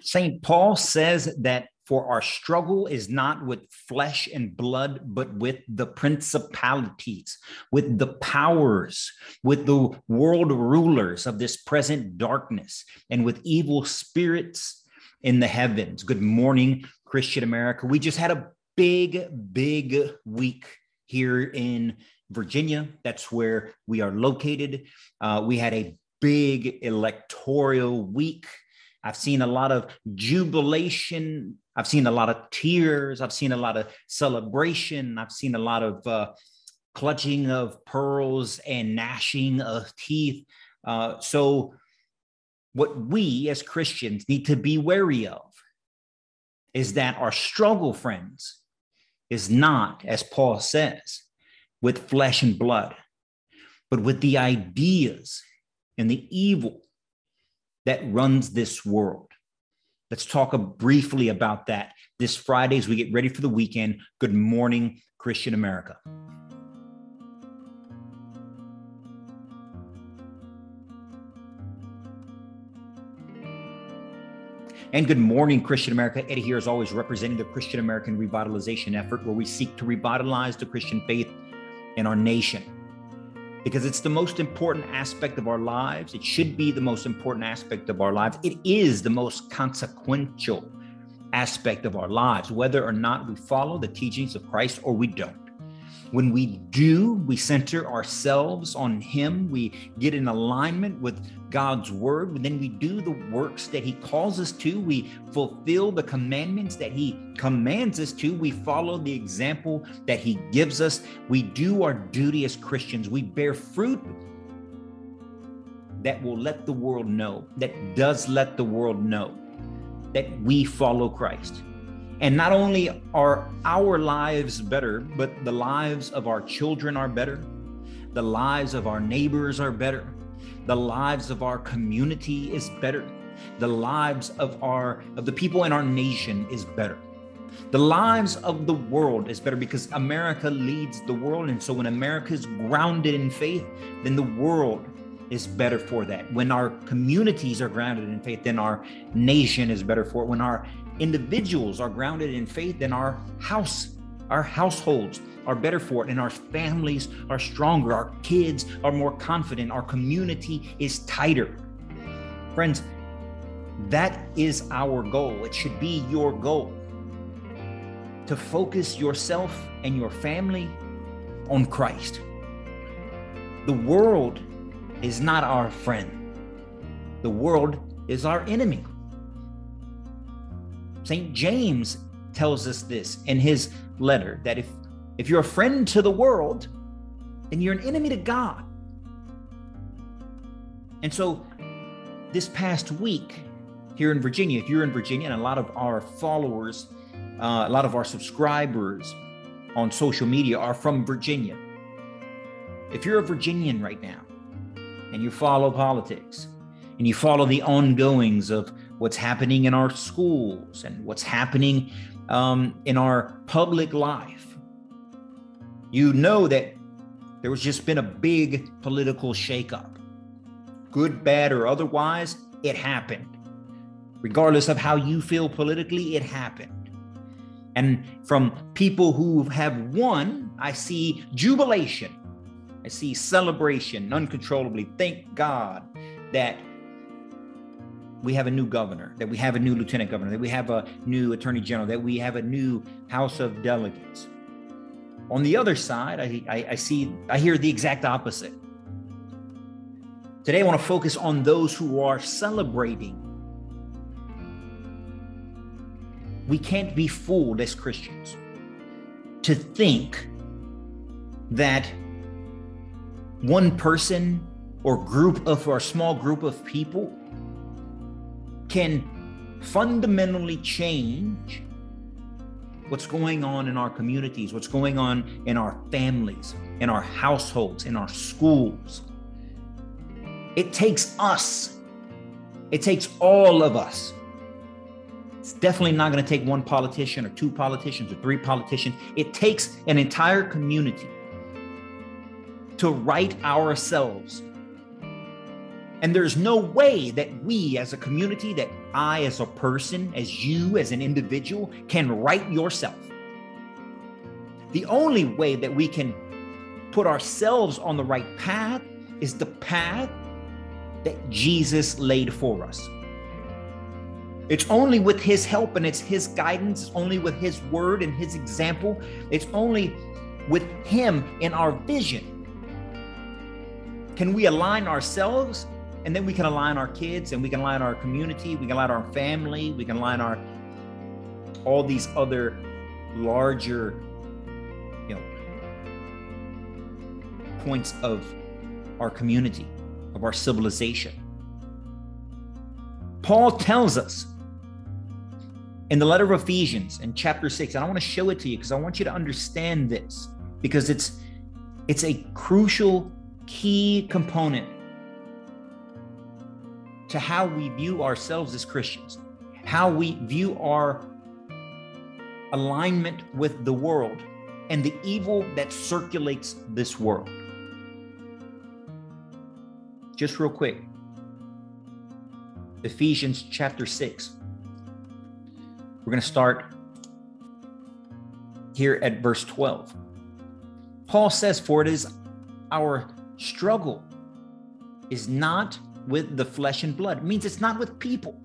St. Paul says that for our struggle is not with flesh and blood, but with the principalities, with the powers, with the world rulers of this present darkness, and with evil spirits in the heavens. Good morning, Christian America. We just had a big, big week here in Virginia. That's where we are located. Uh, we had a big electoral week. I've seen a lot of jubilation I've seen a lot of tears. I've seen a lot of celebration. I've seen a lot of uh, clutching of pearls and gnashing of teeth. Uh, so, what we as Christians need to be wary of is that our struggle, friends, is not, as Paul says, with flesh and blood, but with the ideas and the evil that runs this world. Let's talk briefly about that this Friday as we get ready for the weekend. Good morning, Christian America. And good morning, Christian America. Eddie here is always representing the Christian American revitalization effort, where we seek to revitalize the Christian faith in our nation because it's the most important aspect of our lives. It should be the most important aspect of our lives. It is the most consequential aspect of our lives, whether or not we follow the teachings of Christ or we don't. When we do, we center ourselves on Him. We get in alignment with God's word. Then we do the works that He calls us to. We fulfill the commandments that He commands us to. We follow the example that He gives us. We do our duty as Christians. We bear fruit that will let the world know, that does let the world know that we follow Christ. And not only are our lives better, but the lives of our children are better, the lives of our neighbors are better, the lives of our community is better, the lives of our of the people in our nation is better. The lives of the world is better because America leads the world. And so when America is grounded in faith, then the world is better for that. When our communities are grounded in faith, then our nation is better for it. When our individuals are grounded in faith, then our house, our households are better for it, and our families are stronger. Our kids are more confident. Our community is tighter. Friends, that is our goal. It should be your goal to focus yourself and your family on Christ. The world is not our friend, the world is our enemy. St. James tells us this in his letter that if, if you're a friend to the world, then you're an enemy to God. And so, this past week here in Virginia, if you're in Virginia, and a lot of our followers, uh, a lot of our subscribers on social media are from Virginia. If you're a Virginian right now and you follow politics and you follow the ongoings of what's happening in our schools and what's happening um, in our public life. You know that there was just been a big political shakeup. Good, bad, or otherwise, it happened. Regardless of how you feel politically, it happened. And from people who have won, I see jubilation. I see celebration uncontrollably. Thank God that we have a new governor, that we have a new lieutenant governor, that we have a new attorney general, that we have a new House of Delegates. On the other side, I, I, I see, I hear the exact opposite. Today, I want to focus on those who are celebrating. We can't be fooled as Christians to think that one person or group of or small group of people can fundamentally change what's going on in our communities, what's going on in our families, in our households, in our schools. It takes us, it takes all of us. It's definitely not going to take one politician or two politicians or three politicians. It takes an entire community to right ourselves and there's no way that we as a community, that I, as a person, as you, as an individual, can right yourself. The only way that we can put ourselves on the right path is the path that Jesus laid for us. It's only with his help and it's his guidance, it's only with his word and his example, it's only with him in our vision. Can we align ourselves and then we can align our kids and we can align our community, we can align our family, we can align our all these other larger you know points of our community, of our civilization. Paul tells us in the letter of Ephesians in chapter 6, and I want to show it to you because I want you to understand this because it's it's a crucial key component to how we view ourselves as Christians, how we view our alignment with the world and the evil that circulates this world. Just real quick Ephesians chapter 6. We're going to start here at verse 12. Paul says, For it is our struggle is not with the flesh and blood. It means it's not with people,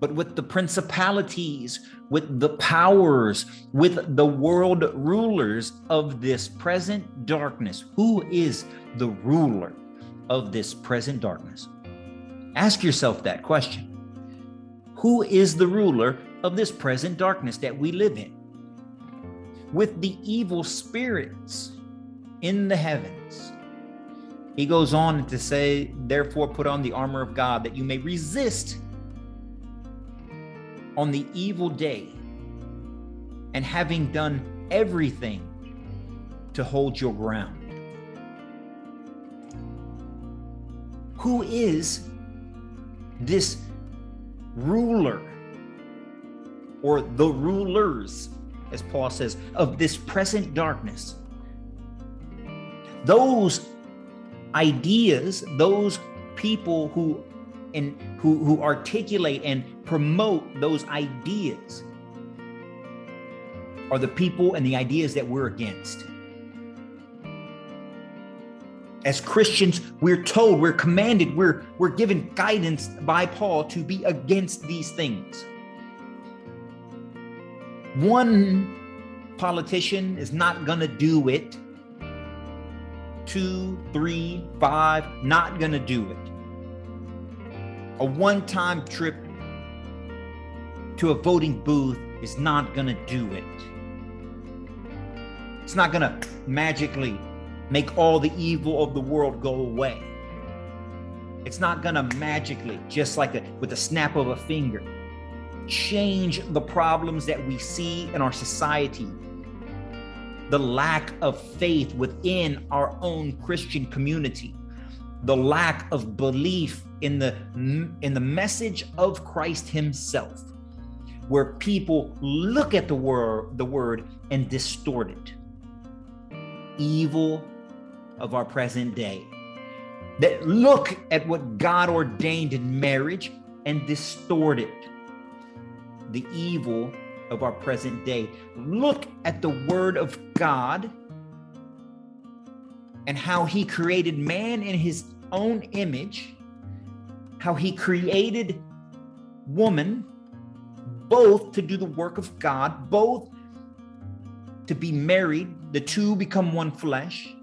but with the principalities, with the powers, with the world rulers of this present darkness. Who is the ruler of this present darkness? Ask yourself that question. Who is the ruler of this present darkness that we live in? With the evil spirits in the heavens. He goes on to say, therefore, put on the armor of God that you may resist on the evil day, and having done everything to hold your ground. Who is this ruler or the rulers, as Paul says, of this present darkness? Those ideas, those people who and who, who articulate and promote those ideas are the people and the ideas that we're against. As Christians, we're told, we're commanded, we're, we're given guidance by Paul to be against these things. One politician is not going to do it two, three, five, not going to do it. A one time trip to a voting booth is not going to do it. It's not going to magically make all the evil of the world go away. It's not going to magically, just like a, with a snap of a finger, change the problems that we see in our society the lack of faith within our own Christian community, the lack of belief in the in the message of Christ himself where people look at the word the word and distort it. Evil of our present day that look at what God ordained in marriage and distort it. The evil of our present day. Look at the Word of God and how He created man in His own image, how He created woman both to do the work of God, both to be married, the two become one flesh,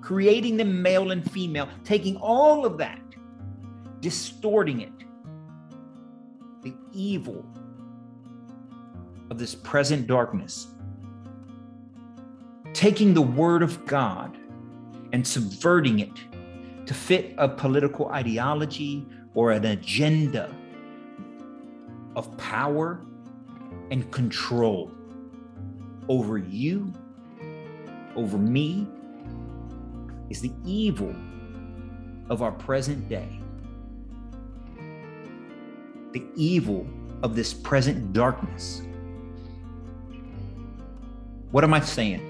creating them male and female, taking all of that, distorting it, the evil of this present darkness, taking the word of God and subverting it to fit a political ideology or an agenda of power and control over you, over me, is the evil of our present day. The evil of this present darkness. What am I saying?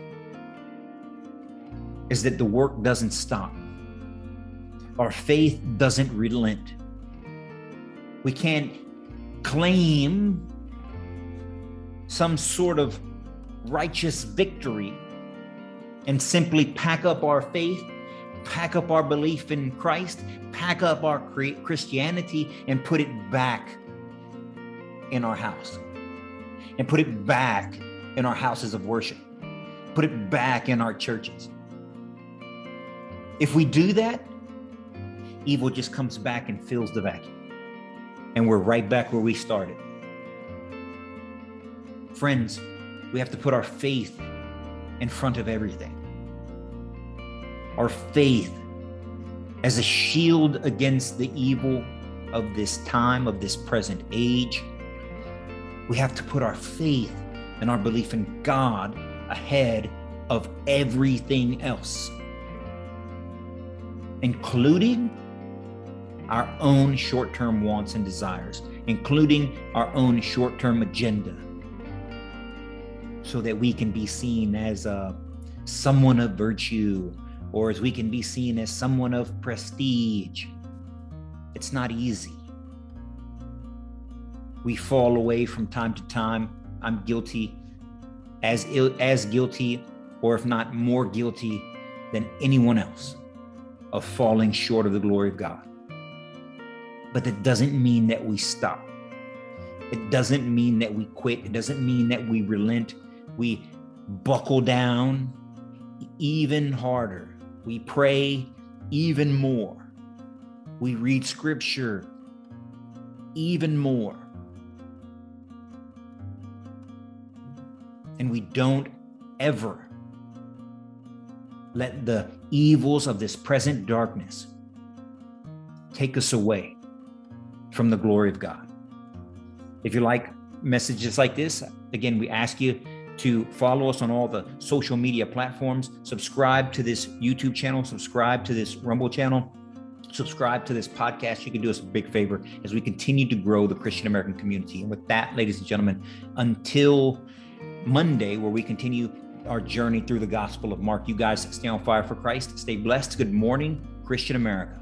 Is that the work doesn't stop, our faith doesn't relent. We can't claim some sort of righteous victory and simply pack up our faith, pack up our belief in Christ, pack up our Christianity, and put it back in our house and put it back in our houses of worship, put it back in our churches. If we do that, evil just comes back and fills the vacuum. And we're right back where we started. Friends, we have to put our faith in front of everything. Our faith as a shield against the evil of this time, of this present age. We have to put our faith and our belief in God ahead of everything else, including our own short term wants and desires, including our own short term agenda, so that we can be seen as a, someone of virtue or as we can be seen as someone of prestige. It's not easy. We fall away from time to time. I'm guilty, as as guilty, or if not more guilty than anyone else, of falling short of the glory of God. But that doesn't mean that we stop. It doesn't mean that we quit. It doesn't mean that we relent. We buckle down even harder. We pray even more. We read scripture even more. And we don't ever let the evils of this present darkness take us away from the glory of God. If you like messages like this, again, we ask you to follow us on all the social media platforms, subscribe to this YouTube channel, subscribe to this Rumble channel, subscribe to this podcast. You can do us a big favor as we continue to grow the Christian American community. And with that, ladies and gentlemen, until Monday, where we continue our journey through the Gospel of Mark. You guys stay on fire for Christ. Stay blessed. Good morning, Christian America.